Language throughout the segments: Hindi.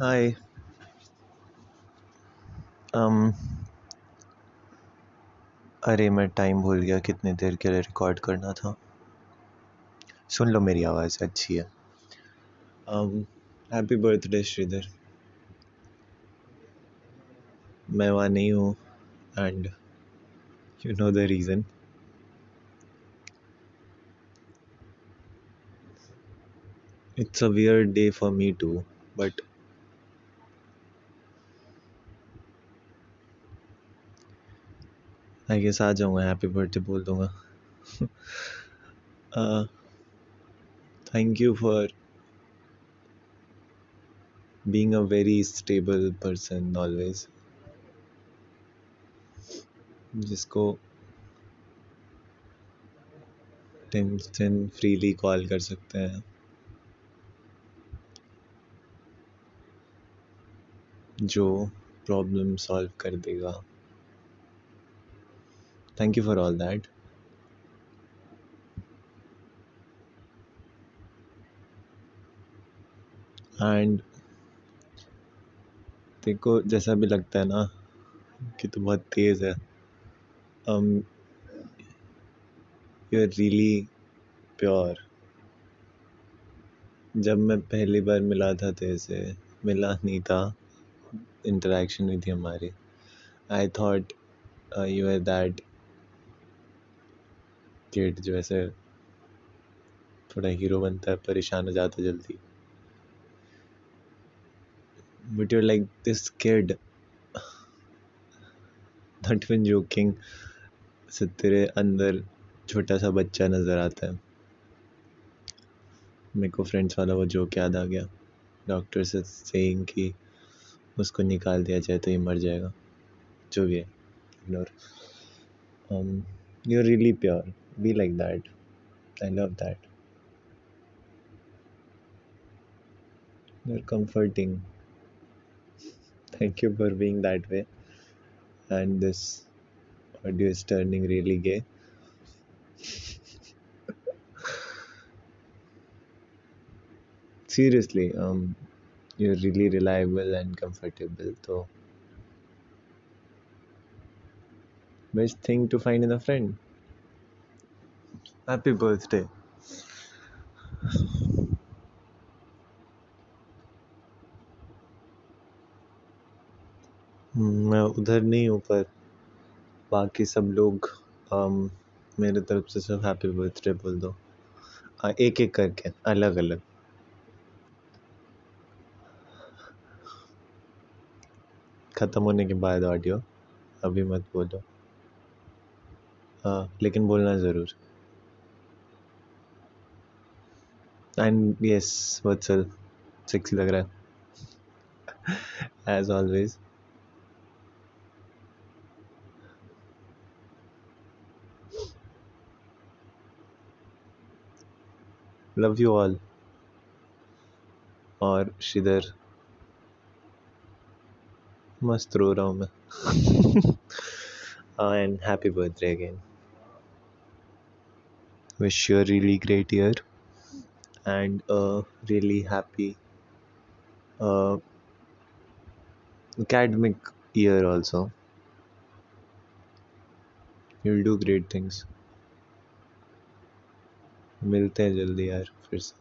हाय um अरे, मैं टाइम भूल गया कितनी देर के लिए रिकॉर्ड करना था। सुन लो मेरी आवाज़, अच्छी है। Happy birthday Sridhar. मैं वहाँ नहीं हूँ and you know the reason it's a weird day for me too, but I guess आ जाऊँगा हैप्पी बर्थडे बोल दूँगा। Thank you for being a very stable person always जिसको टेंशन फ्रीली कॉल कर सकते हैं। जो प्रॉब्लम सॉल्व कर देगा। Thank you for all that and देखो, जैसा भी लगता है ना कि तू बहुत तेज़ है। Um you are really pure जब मैं पहली बार मिला था तेरे से मिला नहीं था इंटरेक्शन हुई थी हमारी। I thought you are that kid जो ऐसे थोड़ा हीरो बनता है, परेशान हो जाता जल्दी। But you're like this kid not even joking से तेरे अंदर छोटा सा बच्चा नज़र आता है। मेरे को फ्रेंड्स वाला वो जोक याद आ गया। डॉक्टर से सेइंग कि उसको निकाल दिया जाए तो ये मर जाएगा। जो भी है ignore you really pure be like that. I love that. You're comforting. Thank you for being that way. And this audio is turning really gay. Seriously, um, you're really reliable and comfortable. So, best thing to find in a friend. Happy birthday. मैं उधर नहीं हूँ पर बाकी सब लोग um, मेरे तरफ़ से सब हैप्पी बर्थडे बोल दो। हाँ एक एक करके अलग अलग ख़त्म होने के बाद ऑडियो अभी मत बोलो। हाँ लेकिन बोलना ज़रूर। एंड यस वत्सल सेक्सी लग रहा है। As always love you all और श्रीधर मस्त रो रहा हूँ मैं। And happy birthday again you a really great year and a really happy uh, academic year also. You'll do great things. मिलते हैं जल्दी यार फिर से।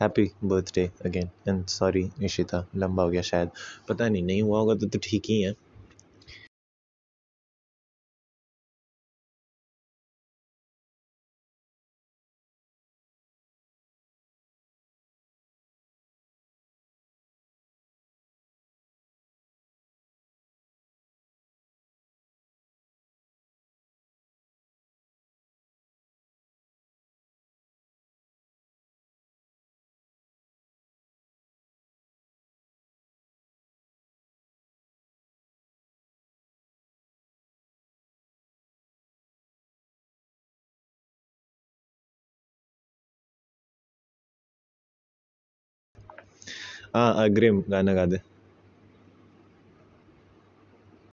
Happy birthday again and sorry Ishita लंबा हो गया शायद। पता नहीं नहीं हुआ होगा तो, तो ठीक ही है। हाँ अग्रिम गाना गा दे।